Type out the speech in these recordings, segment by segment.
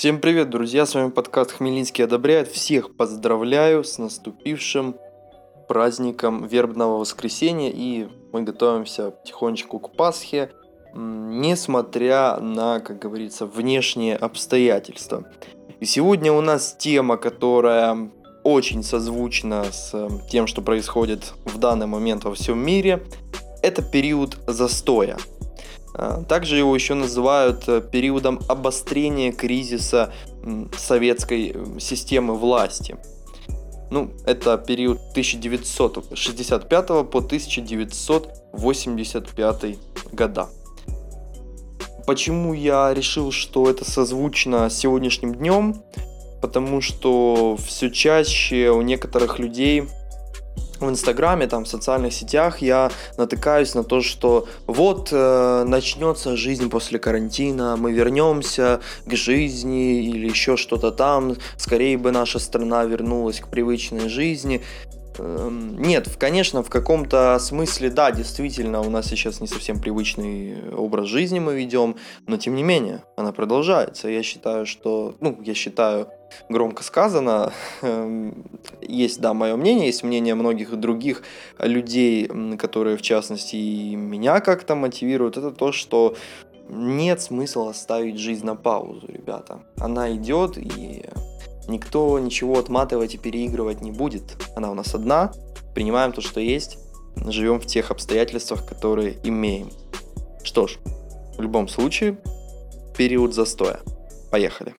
Всем привет, друзья! С вами подкаст «Хмельницкий одобряет». Всех поздравляю с наступившим праздником вербного воскресенья. И мы готовимся потихонечку к Пасхе, несмотря на, как говорится, внешние обстоятельства. И сегодня у нас тема, которая очень созвучна с тем, что происходит в данный момент во всем мире. Это период застоя – также его еще называют э, периодом обострения кризиса советской системы власти. Ну, это период 1965 по 1985 года. Почему я решил, что это созвучно сегодняшним днем? Потому что все чаще у некоторых людей в Инстаграме, там, в социальных сетях я натыкаюсь на то, что вот э, начнется жизнь после карантина, мы вернемся к жизни или еще что-то там, скорее бы наша страна вернулась к привычной жизни. Эм, нет, конечно, в каком-то смысле, да, действительно, у нас сейчас не совсем привычный образ жизни мы ведем, но тем не менее, она продолжается. Я считаю, что, ну, я считаю, громко сказано, эм, есть, да, мое мнение, есть мнение многих других людей, которые, в частности, и меня как-то мотивируют, это то, что нет смысла ставить жизнь на паузу, ребята. Она идет, и Никто ничего отматывать и переигрывать не будет. Она у нас одна. Принимаем то, что есть. Живем в тех обстоятельствах, которые имеем. Что ж, в любом случае, период застоя. Поехали.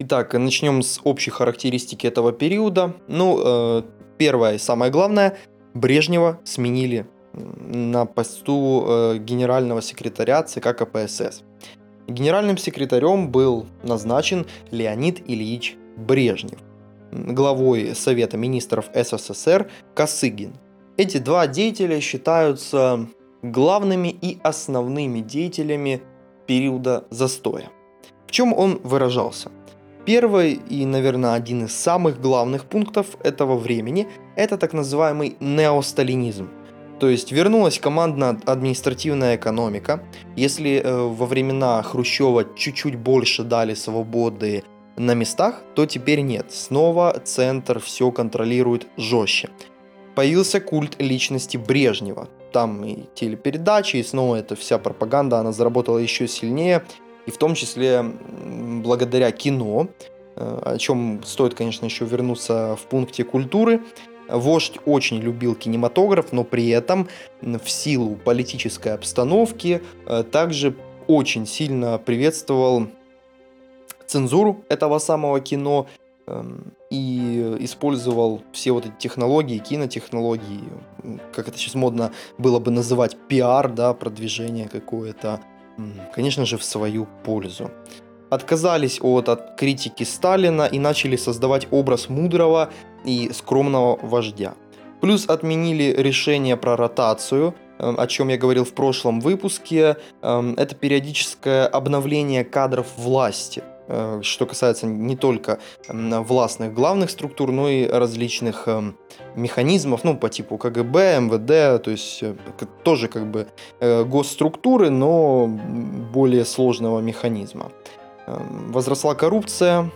Итак, начнем с общей характеристики этого периода. Ну, э, первое и самое главное, Брежнева сменили на посту э, генерального секретаря ЦК КПСС. Генеральным секретарем был назначен Леонид Ильич Брежнев, главой Совета министров СССР Косыгин. Эти два деятеля считаются главными и основными деятелями периода застоя. В чем он выражался? Первый и, наверное, один из самых главных пунктов этого времени – это так называемый неосталинизм – то есть вернулась командно-административная экономика. Если э, во времена Хрущева чуть-чуть больше дали свободы на местах, то теперь нет. Снова центр все контролирует жестче. Появился культ личности Брежнева. Там и телепередачи, и снова эта вся пропаганда, она заработала еще сильнее. И в том числе благодаря кино, э, о чем стоит, конечно, еще вернуться в пункте культуры. Вождь очень любил кинематограф, но при этом в силу политической обстановки э, также очень сильно приветствовал цензуру этого самого кино эм, и использовал все вот эти технологии, кинотехнологии, как это сейчас модно было бы называть, пиар, да, продвижение какое-то, конечно же, в свою пользу отказались от, от критики Сталина и начали создавать образ мудрого и скромного вождя. Плюс отменили решение про ротацию, э, о чем я говорил в прошлом выпуске. Эм, это периодическое обновление кадров власти, э, что касается не только властных главных структур, но и различных эм, механизмов, ну, по типу КГБ, МВД, то есть э, тоже как бы госструктуры, но более сложного механизма. Эм, возросла коррупция,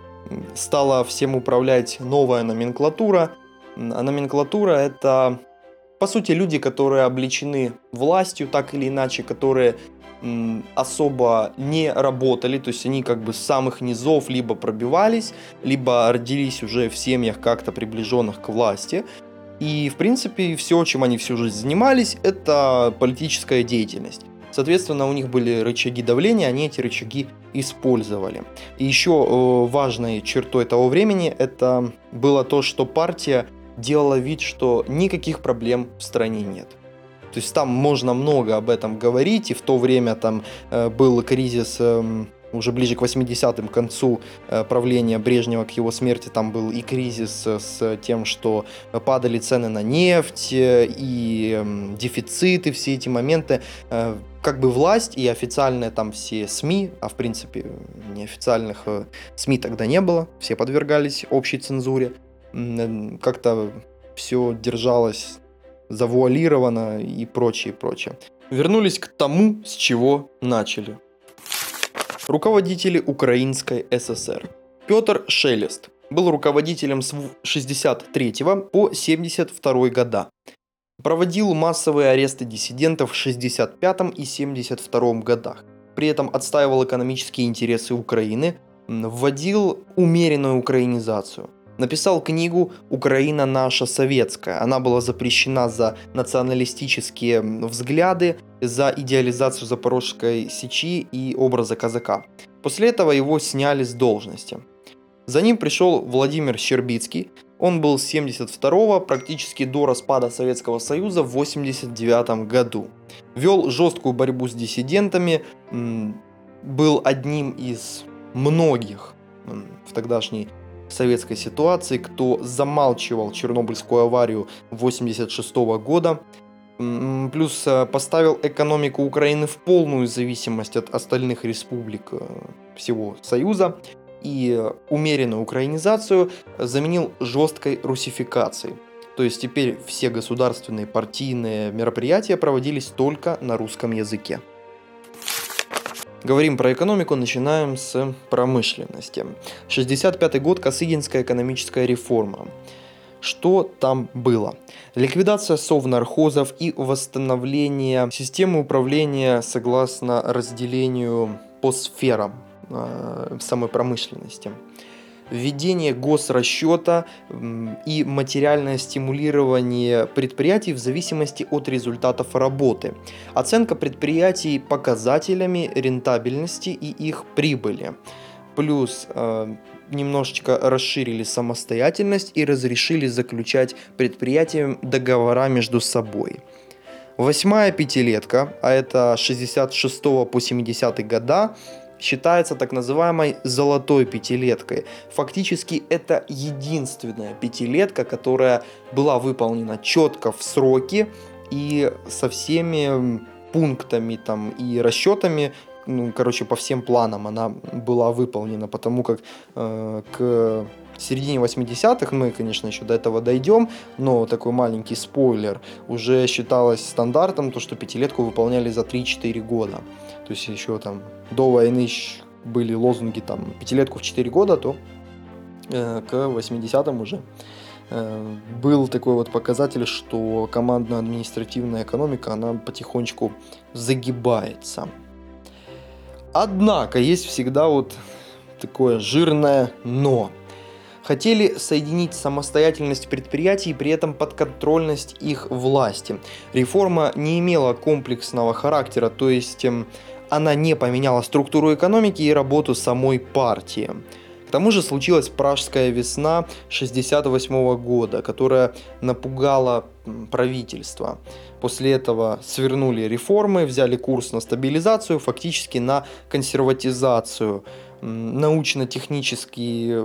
стала всем управлять новая номенклатура. А номенклатура это, по сути, люди, которые обличены властью так или иначе, которые особо не работали, то есть они как бы с самых низов либо пробивались, либо родились уже в семьях как-то приближенных к власти. И, в принципе, все, чем они всю жизнь занимались, это политическая деятельность. Соответственно, у них были рычаги давления, они эти рычаги использовали. И еще э, важной чертой того времени это было то, что партия делала вид, что никаких проблем в стране нет. То есть там можно много об этом говорить, и в то время там э, был кризис э, уже ближе к 80-м, к концу э, правления Брежнева, к его смерти, там был и кризис с тем, что падали цены на нефть, э, и дефициты, все эти моменты. Э, как бы власть и официальные там все СМИ, а в принципе неофициальных СМИ тогда не было, все подвергались общей цензуре, как-то все держалось завуалировано и прочее, прочее. Вернулись к тому, с чего начали. Руководители Украинской ССР. Петр Шелест был руководителем с 63 по 72 года. Проводил массовые аресты диссидентов в 65 и 72 годах. При этом отстаивал экономические интересы Украины, вводил умеренную украинизацию. Написал книгу «Украина наша советская». Она была запрещена за националистические взгляды, за идеализацию Запорожской сечи и образа казака. После этого его сняли с должности. За ним пришел Владимир Щербицкий. Он был с 72 практически до распада Советского Союза в 89 году. Вел жесткую борьбу с диссидентами, был одним из многих в тогдашней советской ситуации, кто замалчивал Чернобыльскую аварию 86 года, плюс э, поставил экономику Украины в полную зависимость от остальных республик э, всего Союза и умеренную украинизацию заменил жесткой русификацией. То есть теперь все государственные партийные мероприятия проводились только на русском языке. Говорим про экономику, начинаем с промышленности. 65 год, Косыгинская экономическая реформа. Что там было? Ликвидация совнархозов и восстановление системы управления согласно разделению по сферам э, самой промышленности введение госрасчета и материальное стимулирование предприятий в зависимости от результатов работы, оценка предприятий показателями рентабельности и их прибыли, плюс э, немножечко расширили самостоятельность и разрешили заключать предприятиям договора между собой. Восьмая пятилетка, а это 66 по 70 года, считается так называемой золотой пятилеткой. Фактически это единственная пятилетка, которая была выполнена четко в сроки и со всеми пунктами там и расчетами, ну, короче, по всем планам она была выполнена, потому как э, к середине 80-х, мы, конечно, еще до этого дойдем, но такой маленький спойлер, уже считалось стандартом то, что пятилетку выполняли за 3-4 года. То есть еще там до войны были лозунги там пятилетку в 4 года, то э, к 80-м уже э, был такой вот показатель, что командно-административная экономика, она потихонечку загибается. Однако есть всегда вот такое жирное «но» хотели соединить самостоятельность предприятий и при этом подконтрольность их власти. Реформа не имела комплексного характера, то есть эм, она не поменяла структуру экономики и работу самой партии. К тому же случилась Пражская весна 1968 года, которая напугала правительство. После этого свернули реформы, взяли курс на стабилизацию, фактически на консерватизацию научно-технический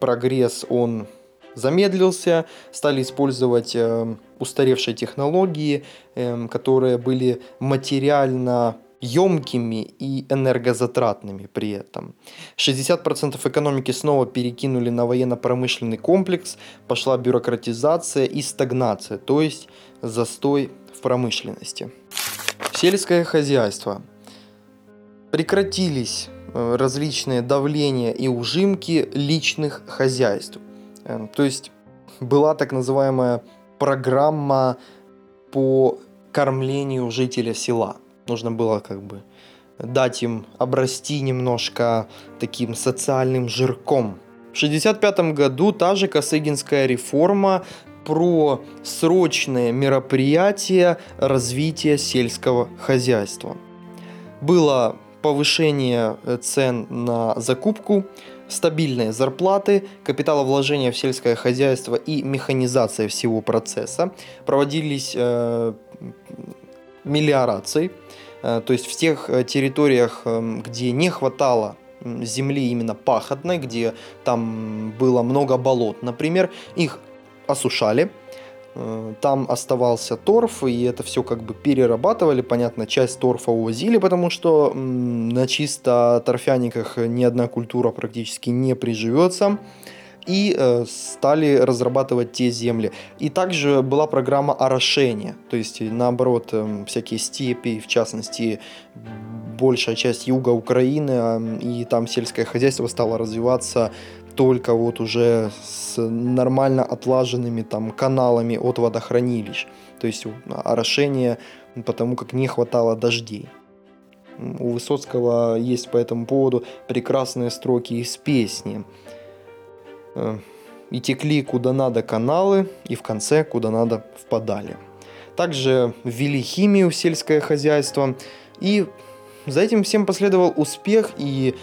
прогресс, он замедлился, стали использовать э, устаревшие технологии, э, которые были материально емкими и энергозатратными при этом. 60% экономики снова перекинули на военно-промышленный комплекс, пошла бюрократизация и стагнация, то есть застой в промышленности. Сельское хозяйство. Прекратились различные давления и ужимки личных хозяйств. Э, то есть была так называемая программа по кормлению жителя села. Нужно было как бы дать им обрасти немножко таким социальным жирком. В 1965 году та же Косыгинская реформа про срочные мероприятия развития сельского хозяйства. Было повышение э, цен на закупку, стабильные зарплаты, капиталовложения в сельское хозяйство и механизация всего процесса. Проводились э, мелиорации, э, то есть в тех э, территориях, э, где не хватало земли именно пахотной, где там было много болот, например, их осушали, там оставался торф, и это все как бы перерабатывали. Понятно, часть торфа увозили, потому что на чисто торфяниках ни одна культура практически не приживется. и э, стали разрабатывать те земли. И также была программа орошения, то есть наоборот э, всякие степи, в частности большая часть юга Украины, э, и там сельское хозяйство стало развиваться только вот уже с нормально отлаженными там каналами от водохранилищ. То есть орошение, потому как не хватало дождей. У Высоцкого есть по этому поводу прекрасные строки из песни. Э, и текли куда надо каналы, и в конце куда надо впадали. Также ввели химию в сельское хозяйство, и за этим всем последовал успех, и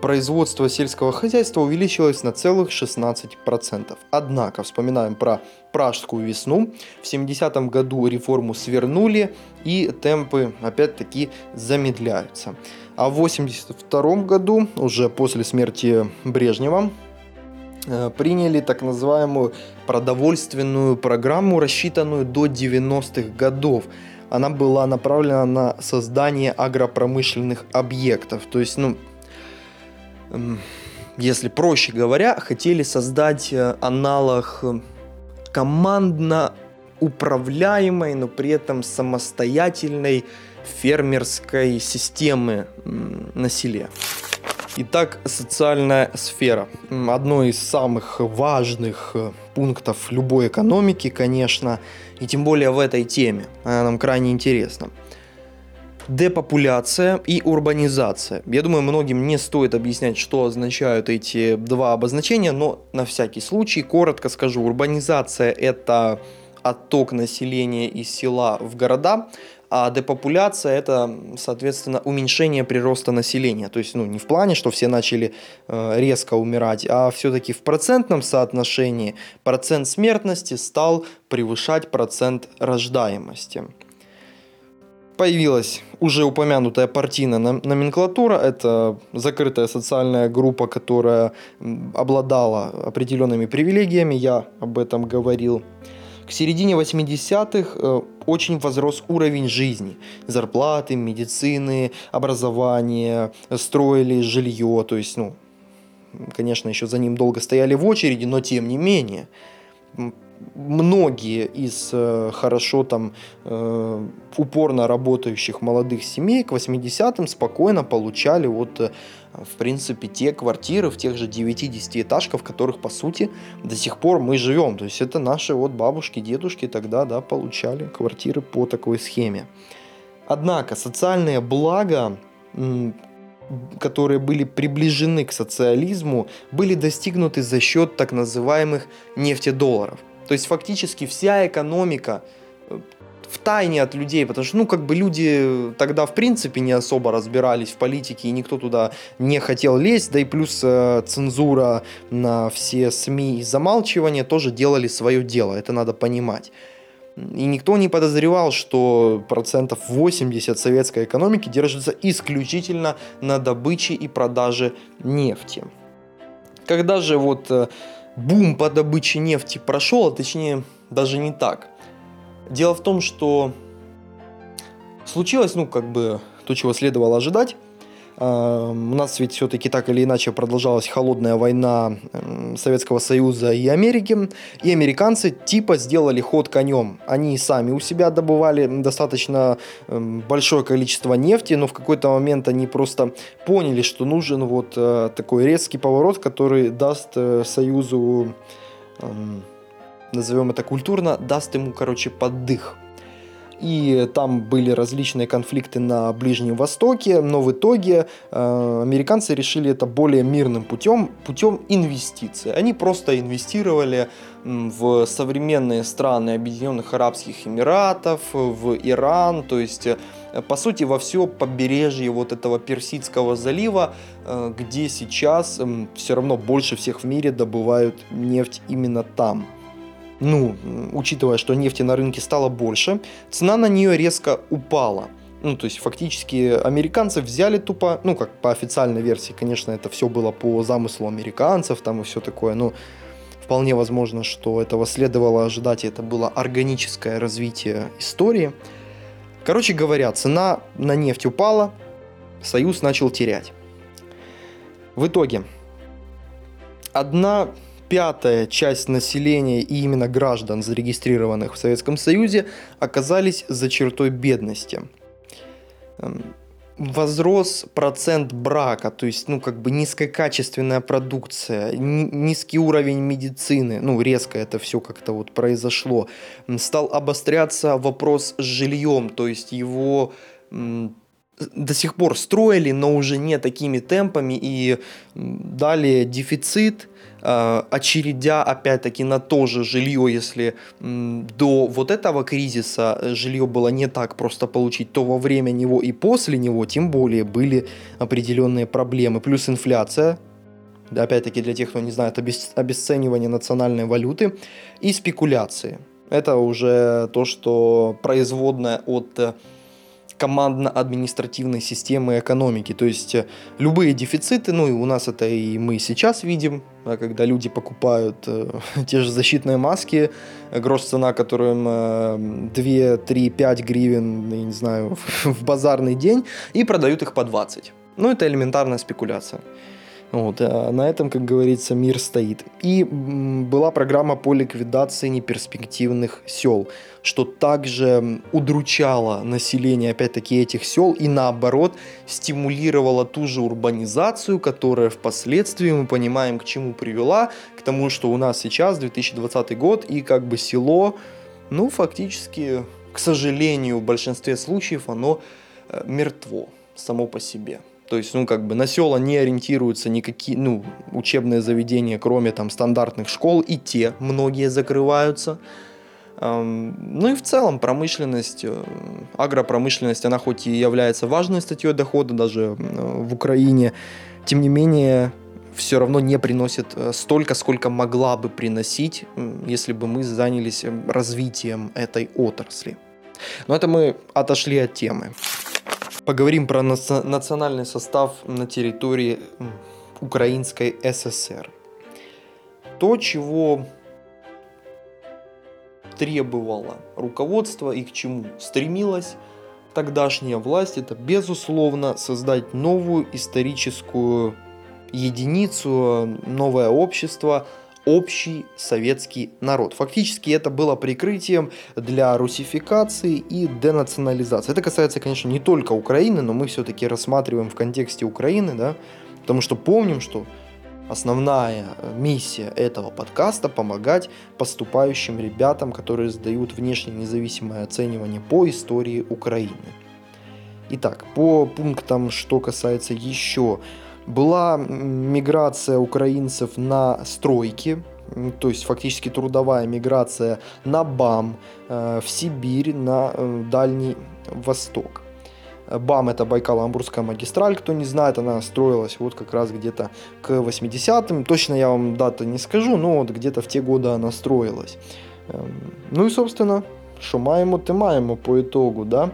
производство сельского хозяйства увеличилось на целых 16%. Однако, вспоминаем про Пражскую весну, в 70-м году реформу свернули и темпы опять-таки замедляются. А в 82 году, уже после смерти Брежнева, э, приняли так называемую продовольственную программу, рассчитанную до 90-х годов. Она была направлена на создание агропромышленных объектов. То есть, ну, если проще говоря, хотели создать э, аналог э, командно управляемой, но при этом самостоятельной фермерской системы на селе. Итак, социальная сфера. Одно из самых важных э, пунктов любой экономики, конечно, и тем более в этой теме. Она нам крайне интересна депопуляция и урбанизация. Я думаю, многим не стоит объяснять, что означают эти два обозначения, но на всякий случай коротко скажу. Урбанизация – это отток населения из села в города, а депопуляция – это, соответственно, уменьшение прироста населения. То есть, ну, не в плане, что все начали э, резко умирать, а все-таки в процентном соотношении процент смертности стал превышать процент рождаемости появилась уже упомянутая партийная номенклатура. Это закрытая социальная группа, которая обладала определенными привилегиями. Я об этом говорил. К середине 80-х э, очень возрос уровень жизни. Зарплаты, медицины, образование, строили жилье. То есть, ну, конечно, еще за ним долго стояли в очереди, но тем не менее многие из э, хорошо там э, упорно работающих молодых семей к 80-м спокойно получали вот э, в принципе те квартиры в тех же 9-10 этажках, в которых по сути до сих пор мы живем. То есть это наши вот бабушки, дедушки тогда да, получали квартиры по такой схеме. Однако социальные блага которые были приближены к социализму, были достигнуты за счет так называемых нефтедолларов – то есть фактически вся экономика э, в тайне от людей, потому что, ну, как бы люди тогда, в принципе, не особо разбирались в политике, и никто туда не хотел лезть, да и плюс э, цензура на все СМИ и замалчивание тоже делали свое дело, это надо понимать. И никто не подозревал, что процентов 80 советской экономики держится исключительно на добыче и продаже нефти. Когда же вот э, бум по добыче нефти прошел, а точнее даже не так. Дело в том, что случилось, ну, как бы то, чего следовало ожидать. А, у нас ведь все-таки так или иначе продолжалась холодная война Советского Союза и Америки, и американцы типа сделали ход конем. Они сами у себя добывали достаточно большое количество нефти, но в какой-то момент они просто поняли, что нужен вот э, такой резкий поворот, который даст э, Союзу, назовем это культурно, даст ему, короче, поддых и там были различные конфликты на Ближнем Востоке, но в итоге э, американцы решили это более мирным путем, путем инвестиций. Они просто инвестировали в современные страны Объединенных Арабских Эмиратов, в Иран, то есть э, по сути во все побережье вот этого Персидского залива, э, где сейчас все равно больше всех в мире добывают нефть именно там ну, учитывая, что нефти на рынке стало больше, цена на нее резко упала. Ну, то есть, фактически, американцы взяли тупо, ну, как по официальной версии, конечно, это все было по замыслу американцев, там и все такое, но вполне возможно, что этого следовало ожидать, и это было органическое развитие истории. Короче говоря, цена на нефть упала, Союз начал терять. В итоге, одна пятая часть населения и именно граждан, зарегистрированных в Советском Союзе, оказались за чертой бедности. Эм, возрос процент брака, то есть, ну, как бы низкокачественная продукция, низкий уровень медицины, ну, резко это все как-то вот произошло. Стал обостряться вопрос с жильем, то есть его до сих пор строили, но уже не такими темпами и далее дефицит, а, очередя опять-таки на то же жилье, если до вот этого кризиса жилье было не так просто получить, то во время него и после него тем более были определенные проблемы. Плюс инфляция, опять-таки для тех, кто не знает, обесценивание национальной валюты и спекуляции. Это уже то, что производное от командно-административной системы экономики. То есть э, любые дефициты, ну и у нас это и мы сейчас видим, когда люди покупают э, те же защитные маски, грош цена которым э, 2, 3, 5 гривен, я не знаю, в базарный день, и продают их по 20. Ну, это элементарная спекуляция. Вот, а на этом, как говорится, мир стоит. И была программа по ликвидации неперспективных сел, что также удручало население, опять-таки, этих сел и наоборот стимулировало ту же урбанизацию, которая впоследствии, мы понимаем, к чему привела, к тому, что у нас сейчас 2020 год и как бы село, ну, фактически, к сожалению, в большинстве случаев оно э, мертво само по себе. То есть, ну, как бы на села не ориентируются никакие, ну, учебные заведения, кроме там стандартных школ, и те многие закрываются. Ну и в целом промышленность, э, агропромышленность, она хоть и является важной статьей дохода даже в Украине, тем не менее все равно не приносит э, столько, сколько могла бы приносить, если бы мы занялись развитием этой отрасли. Но это мы отошли от темы. Поговорим про национальный состав на территории Украинской ССР. То, чего требовало руководство и к чему стремилась тогдашняя власть, это безусловно создать новую историческую единицу, новое общество – общий советский народ. Фактически это было прикрытием для русификации и денационализации. Это касается, конечно, не только Украины, но мы все-таки рассматриваем в контексте Украины, да, потому что помним, что основная миссия этого подкаста – помогать поступающим ребятам, которые сдают внешне независимое оценивание по истории Украины. Итак, по пунктам, что касается еще была миграция украинцев на стройки, то есть фактически трудовая миграция на БАМ, э, в Сибирь, на э, Дальний Восток. БАМ это Байкало-Амурская магистраль, кто не знает, она строилась вот как раз где-то к 80-м. Точно я вам даты не скажу, но вот где-то в те годы она строилась. Эм, ну и, собственно, что маємо, те маємо по итогу, да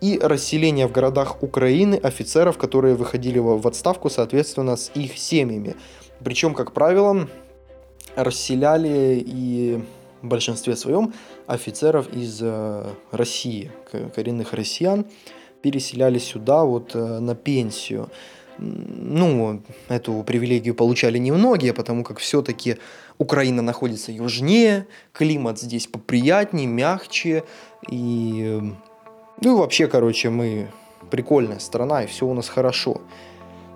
и расселение в городах Украины офицеров, которые выходили в отставку, соответственно, с их семьями. Причем, как правило, расселяли и в большинстве своем офицеров из э, России, коренных россиян, переселяли сюда вот э, на пенсию. Ну, эту привилегию получали немногие, потому как все-таки Украина находится южнее, климат здесь поприятнее, мягче, и ну и вообще, короче, мы прикольная страна, и все у нас хорошо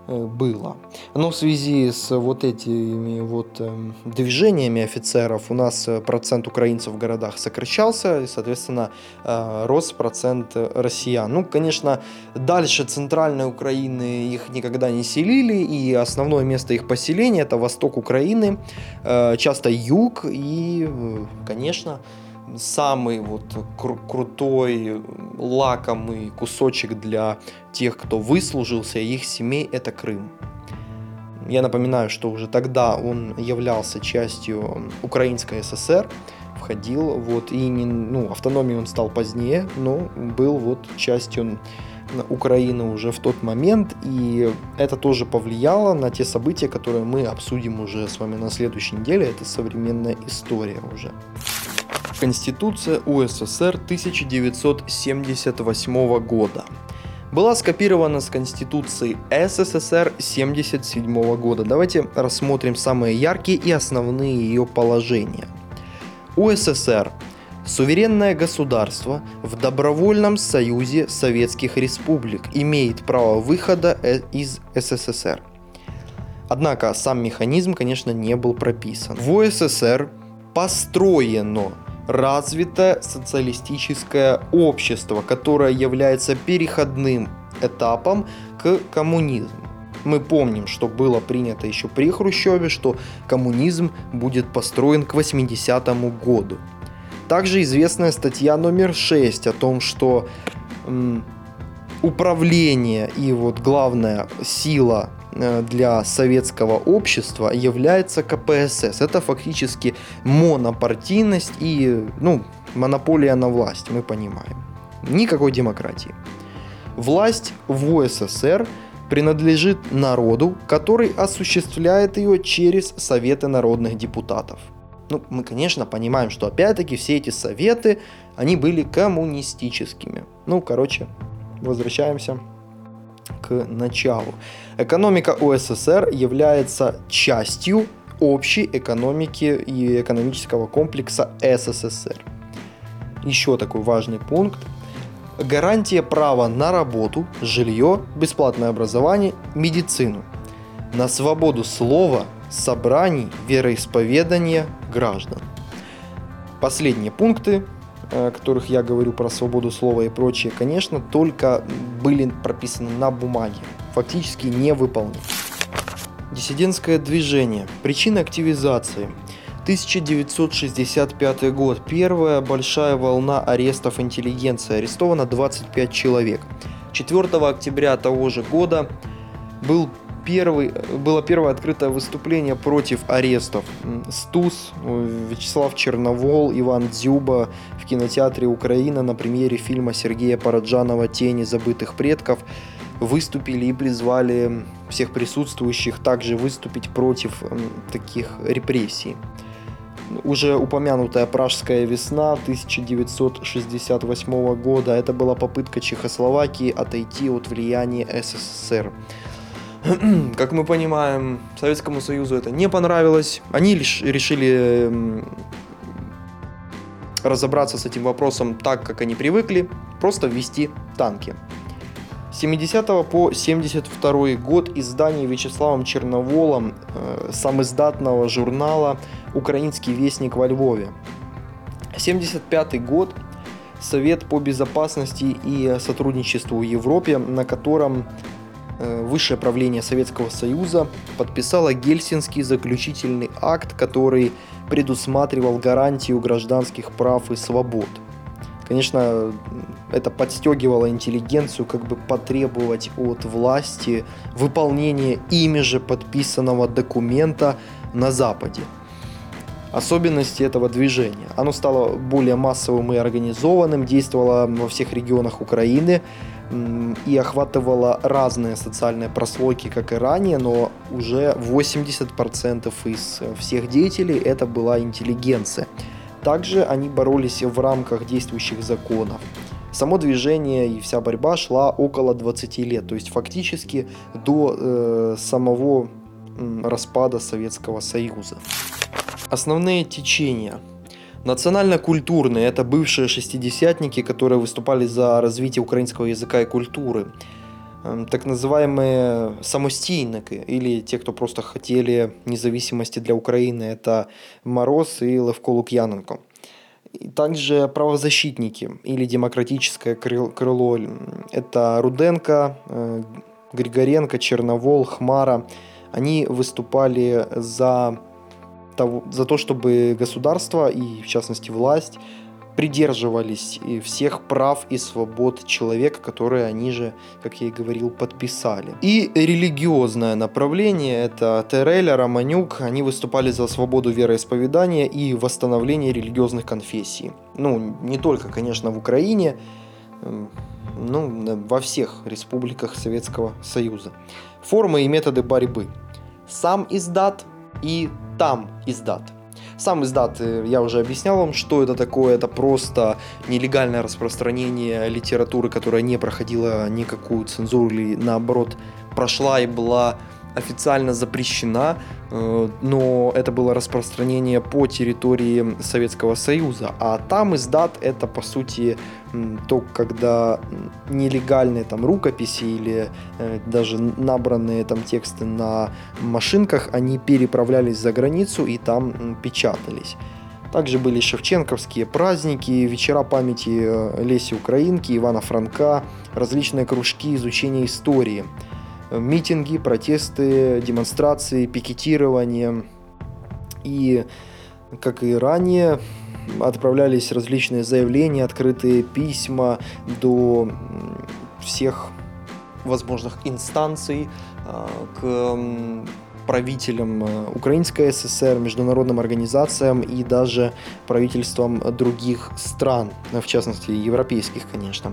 э, было. Но в связи с вот этими вот э, движениями офицеров у нас э, процент украинцев в городах сокращался, и, соответственно, э, рос процент россиян. Ну, конечно, дальше центральной Украины их никогда не селили, и основное место их поселения это восток Украины, часто юг, и, конечно, самый вот кру- крутой, лакомый кусочек для тех, кто выслужился, их семей, это Крым. Я напоминаю, что уже тогда он являлся частью Украинской ССР, входил, вот, и не, ну, автономией он стал позднее, но был вот частью Украины уже в тот момент, и это тоже повлияло на те события, которые мы обсудим уже с вами на следующей неделе, это современная история уже. Конституция УССР 1978 года. была скопирована с Конституции СССР 1977 года. Давайте рассмотрим самые яркие и основные ее положения. УССР Суверенное государство в добровольном союзе советских республик имеет право выхода э, из СССР. Однако сам механизм, конечно, не был прописан. В УССР построено развитое социалистическое общество, которое является переходным этапом к коммунизму. Мы помним, что было принято еще при Хрущеве, что коммунизм будет построен к 80-му году. Также известная статья номер 6 о том, что м, управление и вот главная сила для советского общества является КПСС. Это фактически монопартийность и ну, монополия на власть, мы понимаем. Никакой демократии. Власть в УССР принадлежит народу, который осуществляет ее через Советы народных депутатов. Ну, мы, конечно, понимаем, что опять-таки все эти советы, они были коммунистическими. Ну, короче, возвращаемся к началу. Экономика УССР является частью общей экономики и экономического комплекса СССР. Еще такой важный пункт. Гарантия права на работу, жилье, бесплатное образование, медицину, на свободу слова, собраний, вероисповедания граждан. Последние пункты, которых я говорю про свободу слова и прочее, конечно, только были прописаны на бумаге, фактически не выполнены. Диссидентское движение. Причина активизации. 1965 год. Первая большая волна арестов интеллигенции. Арестовано 25 человек. 4 октября того же года был первый, было первое открытое выступление против арестов. Стус, Вячеслав Черновол, Иван Дзюба в кинотеатре «Украина» на премьере фильма Сергея Параджанова «Тени забытых предков» выступили и призвали всех присутствующих также выступить против таких репрессий. Уже упомянутая Пражская весна 1968 года – это была попытка Чехословакии отойти от влияния СССР. Как мы понимаем, Советскому Союзу это не понравилось. Они решили разобраться с этим вопросом так, как они привыкли, просто ввести танки. С 70 по 72 год издание Вячеславом Черноволом э, самоиздатного журнала «Украинский вестник» во Львове. 75 год Совет по безопасности и сотрудничеству в Европе, на котором Э, высшее правление Советского Союза подписало Гельсинский заключительный акт, который предусматривал гарантию гражданских прав и свобод. Конечно, это подстегивало интеллигенцию как бы потребовать от власти выполнения ими же подписанного документа на Западе. Особенности этого движения. Оно стало более массовым и организованным, действовало во всех регионах Украины, и охватывала разные социальные прослойки, как и ранее, но уже 80% из всех деятелей это была интеллигенция. Также они боролись в рамках действующих законов. Само движение и вся борьба шла около 20 лет, то есть фактически до э, самого распада Советского Союза. Основные течения – Национально-культурные – это бывшие шестидесятники, которые выступали за развитие украинского языка и культуры. Эм, так называемые самостійники, или те, кто просто хотели независимости для Украины, это Мороз и Левко Лукьяненко. Также правозащитники или демократическое крыло – это Руденко, э, Григоренко, Черновол, Хмара. Они выступали за того, за то, чтобы государство и, в частности, власть придерживались всех прав и свобод человека, которые они же, как я и говорил, подписали. И религиозное направление, это Тереля, Романюк, они выступали за свободу вероисповедания и восстановление религиозных конфессий. Ну, не только, конечно, в Украине, ну, во всех республиках Советского Союза. Формы и методы борьбы. Сам издат и там издат. Сам издат, э, я уже объяснял вам, что это такое. Это просто нелегальное распространение литературы, которая не проходила никакую цензуру или наоборот прошла и была официально запрещена, э, но это было распространение по территории Советского Союза. А там издат это по сути то, когда нелегальные там рукописи или э, даже набранные там тексты на машинках, они переправлялись за границу и там печатались. Также были шевченковские праздники, вечера памяти э, Леси Украинки, Ивана Франка, различные кружки изучения истории – митинги, протесты, демонстрации, пикетирование. И, как и ранее, отправлялись различные заявления, открытые письма до всех возможных инстанций а, к правителям а, Украинской ССР, международным организациям и даже правительствам других стран, в частности европейских, конечно.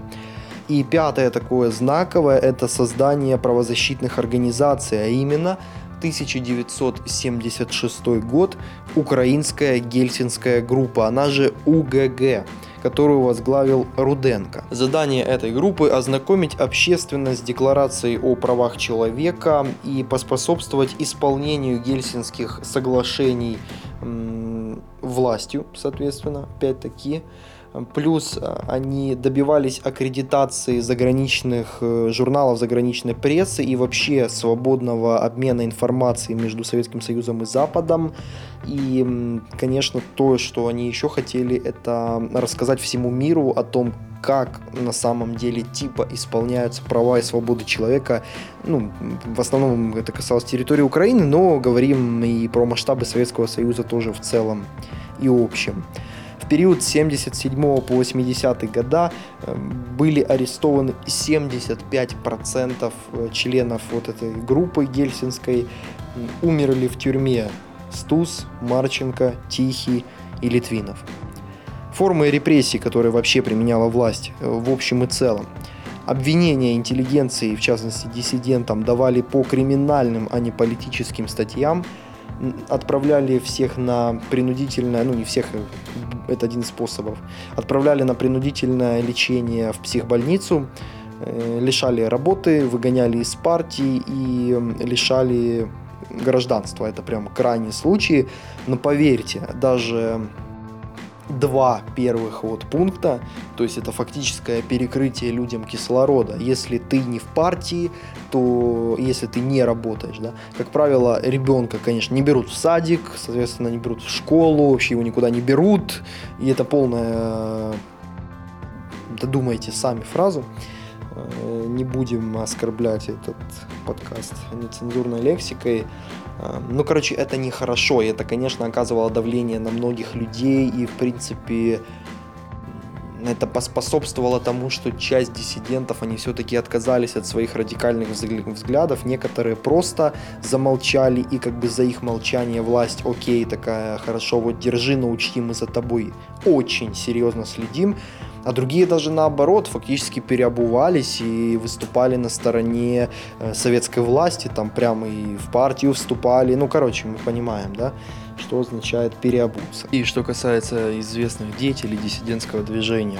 И пятое такое знаковое – это создание правозащитных организаций, а именно 1976 год Украинская Гельсинская группа, она же УГГ, которую возглавил Руденко. Задание этой группы – ознакомить общественность с декларацией о правах человека и поспособствовать исполнению Гельсинских соглашений властью, соответственно, опять-таки, Плюс э, они добивались аккредитации заграничных э, журналов, заграничной прессы и вообще свободного обмена информацией между Советским Союзом и Западом. И, конечно, то, что они еще хотели, это рассказать всему миру о том, как на самом деле типа исполняются права и свободы человека. Ну, в основном это касалось территории Украины, но говорим и про масштабы Советского Союза тоже в целом и общем период с 77 по 80 года э, были арестованы 75% э, членов вот этой группы гельсинской, умерли в тюрьме Стус, Марченко, Тихий и Литвинов. Формы репрессий, которые вообще применяла власть э, в общем и целом. Обвинения интеллигенции, в частности диссидентам, давали по криминальным, а не политическим статьям – отправляли всех на принудительное, ну не всех, это один из способов, отправляли на принудительное лечение в психбольницу, э, лишали работы, выгоняли из партии и лишали гражданства. Это прям крайний случай. Но поверьте, даже два первых вот пункта, то есть это фактическое перекрытие людям кислорода. Если ты не в партии, то если ты не работаешь, да, как правило, ребенка, конечно, не берут в садик, соответственно, не берут в школу, вообще его никуда не берут, и это полная, додумайте сами фразу, э, не будем оскорблять этот подкаст нецензурной лексикой, ну, короче, это нехорошо, и это, конечно, оказывало давление на многих людей, и, в принципе, это поспособствовало тому, что часть диссидентов, они все-таки отказались от своих радикальных взглядов, некоторые просто замолчали, и как бы за их молчание власть, окей, такая, хорошо, вот держи, но учти, мы за тобой очень серьезно следим, а другие даже наоборот фактически переобувались и выступали на стороне э, советской власти, там прямо и в партию вступали. Ну, короче, мы понимаем, да, что означает переобуться. И что касается известных деятелей диссидентского движения.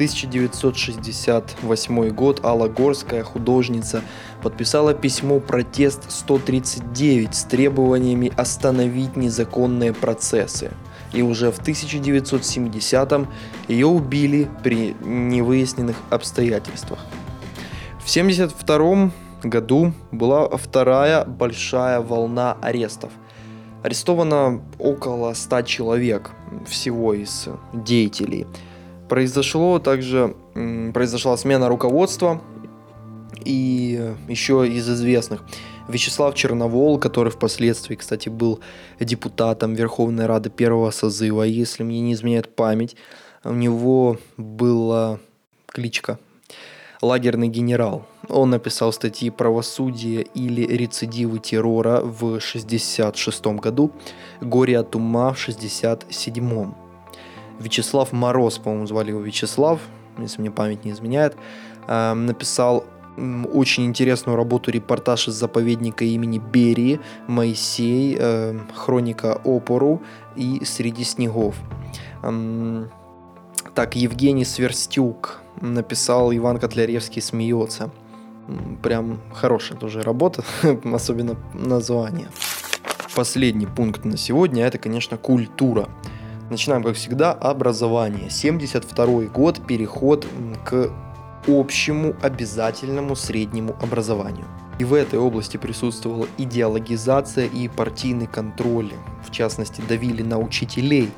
1968 год Алла Горская, художница, подписала письмо протест 139 с требованиями остановить незаконные процессы и уже в 1970-м ее убили при невыясненных обстоятельствах. В 1972 году была вторая большая волна арестов. Арестовано около 100 человек всего из деятелей. Произошло также, произошла смена руководства и еще из известных Вячеслав Черновол, который впоследствии, кстати, был депутатом Верховной Рады первого созыва, если мне не изменяет память, у него была кличка «Лагерный генерал». Он написал статьи «Правосудие или рецидивы террора» в 1966 году, «Горе от ума» в 1967. Вячеслав Мороз, по-моему, звали его Вячеслав, если мне память не изменяет, э, написал очень интересную работу репортаж из заповедника имени Берии, Моисей, э, хроника опору и Среди снегов. Так, Евгений Сверстюк написал Иван Котляревский смеется. Прям хорошая тоже работа, особенно название. Последний пункт на сегодня это, конечно, культура. Начинаем, как всегда, образование. 72 год, переход к общему обязательному среднему образованию. И в этой области присутствовала идеологизация и партийный контроль. В частности, давили на учителей.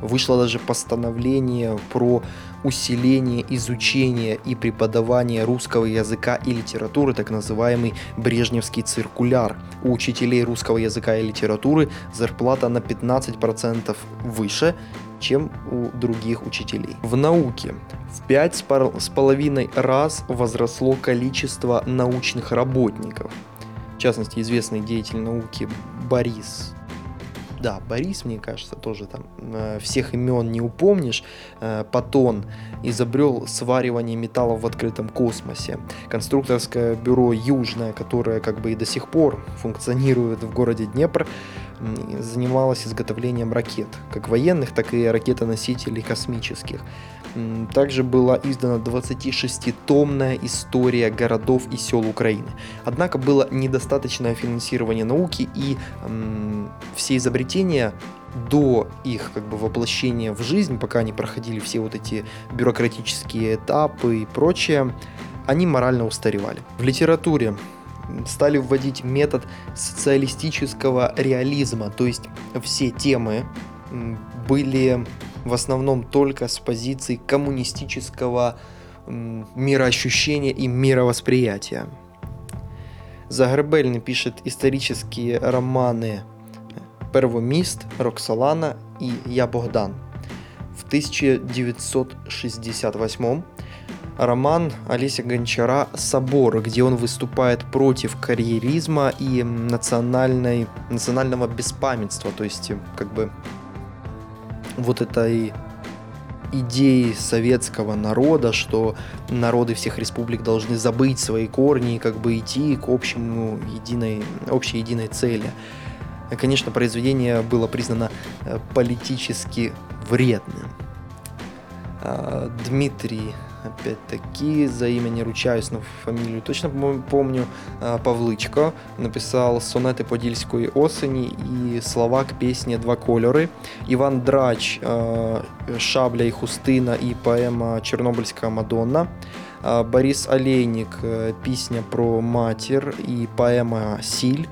Вышло даже постановление про усиление изучения и преподавания русского языка и литературы, так называемый Брежневский циркуляр. У учителей русского языка и литературы зарплата на 15% выше, чем у других учителей. В науке в пять с половиной раз возросло количество научных работников. В частности, известный деятель науки Борис да, Борис, мне кажется, тоже там э, всех имен не упомнишь. Э, Патон изобрел сваривание металлов в открытом космосе. Конструкторское бюро Южное, которое как бы и до сих пор функционирует в городе Днепр, занималось изготовлением ракет, как военных, так и ракетоносителей космических. Также была издана 26-томная история городов и сел Украины. Однако было недостаточное финансирование науки и м, все изобретения до их как бы воплощения в жизнь, пока они проходили все вот эти бюрократические этапы и прочее, они морально устаревали. В литературе стали вводить метод социалистического реализма, то есть все темы были в основном только с позиции коммунистического мироощущения и мировосприятия. Загребельный пишет исторические романы «Первомист», «Роксолана» и «Я Богдан». В 1968 роман Олеся Гончара «Собор», где он выступает против карьеризма и национальной, национального беспамятства, то есть как бы вот этой идеи советского народа, что народы всех республик должны забыть свои корни и как бы идти к общему единой, общей единой цели. Конечно, произведение было признано э, политически вредным. А, Дмитрий опять-таки, за имя не ручаюсь, но фамилию точно помню, а, Павличко написал сонети Подільської осені і слова к пісні Два кольори. Іван Драч а, Шабля і Хустина і поема Чорнобильська Мадонна. А, Борис Олейник пісня про матір і поема Сіль.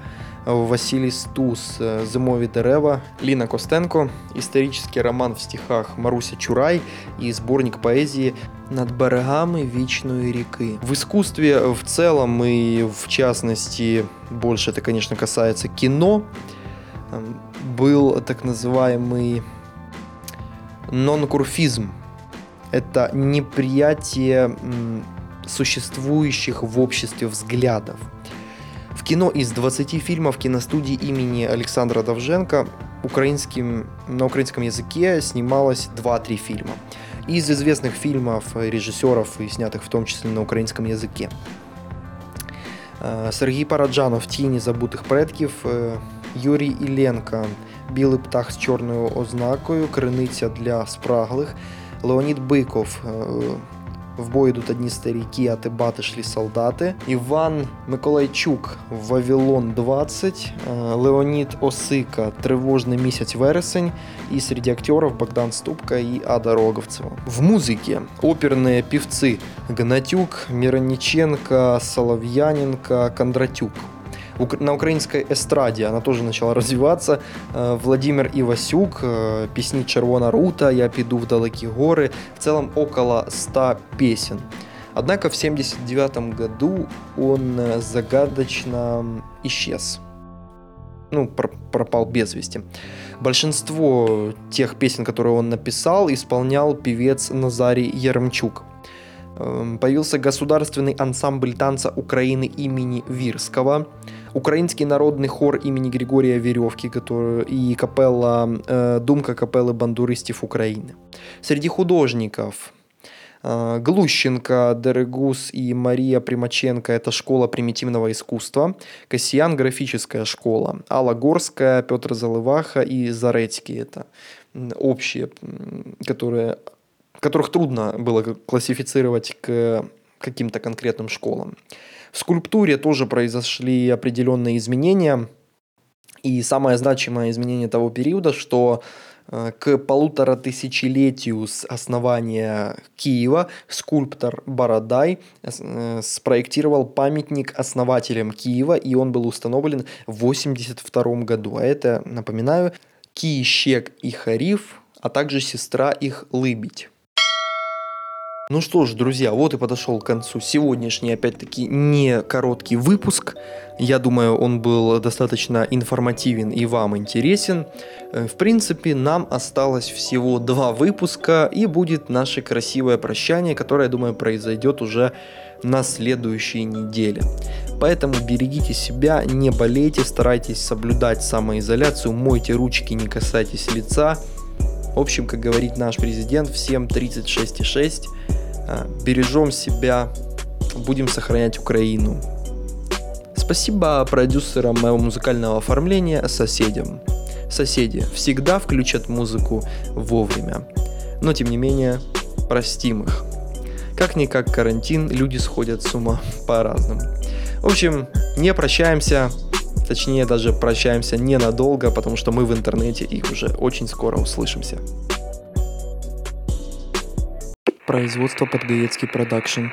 Василий Стус «Зимові дерева», Лина Костенко, исторический роман в стихах Маруся Чурай и сборник поэзии «Над берегами вечной реки». В искусстве в целом и в частности, больше это, конечно, касается кино, был так называемый нонкурфизм. Это неприятие существующих в обществе взглядов – кино из 20 фильмов киностудии имени Александра Довженко украинским, на украинском языке снималось 2-3 фильма. Из известных фильмов режиссеров и снятых в том числе на украинском языке. Э, Сергій Параджанов Тіні забутих предків, э, Юрій Іленко Білий птах з чорною ознакою, Криниця для спраглих, Леонід Биков э, в бой йдуть одні старіки, а тибати шлі солдати. Іван Миколайчук Вавилон 20, Леонід Осика Тривожний місяць вересень и среди актеров Богдан Ступка и Ада Роговцева. В музыке оперные певцы Гнатюк, Мирониченко, Соловьяненко, Кондратюк на украинской эстраде она тоже начала развиваться. Э, Владимир Ивасюк, э, песни «Червона рута», «Я піду в далекі горы». В целом около 100 песен. Однако в 1979 году он э, загадочно исчез. Ну, пропал без вести. Большинство тех песен, которые он написал, исполнял певец Назарий Яремчук. Эм, появился государственный ансамбль танца Украины имени Вирского, Украинский народный хор имени Григория Веревки который, и капелла, э, думка капеллы бандуристов Украины. Среди художников А, Глущенко, Дерегус и Мария Примаченко – это школа примитивного искусства. Кассиян – графическая школа. Алла Горская, Петр Залываха и Зарецкий – это общие, которые, которых трудно было классифицировать к каким-то конкретным школам. В скульптуре тоже произошли определенные изменения. И самое значимое изменение того периода, что Э, к полутора тысячелетию с основания Киева скульптор Бородай э, спроектировал памятник основателям Киева, и он был установлен в 1982 году. А это, напоминаю, Киещек и Хариф, а также сестра их Лыбедь. Ну что ж, друзья, вот и подошел к концу сегодняшний, опять-таки, не короткий выпуск. Я думаю, он был достаточно информативен и вам интересен. Э, в принципе, нам осталось всего два выпуска, и будет наше красивое прощание, которое, я думаю, произойдет уже на следующей неделе. Поэтому берегите себя, не болейте, старайтесь соблюдать самоизоляцию, мойте ручки, не касайтесь лица. В общем, как говорит наш президент, всем 36,6 а, бережем себя, будем сохранять Украину. Спасибо продюсерам моего музыкального оформления, соседям. Соседи всегда включат музыку вовремя. Но тем не менее, простим их. Как-никак карантин, люди сходят с ума по-разному. В общем, не прощаемся, точнее даже прощаемся ненадолго, потому что мы в интернете и уже очень скоро услышимся. Производство Подгаецкий продакшн.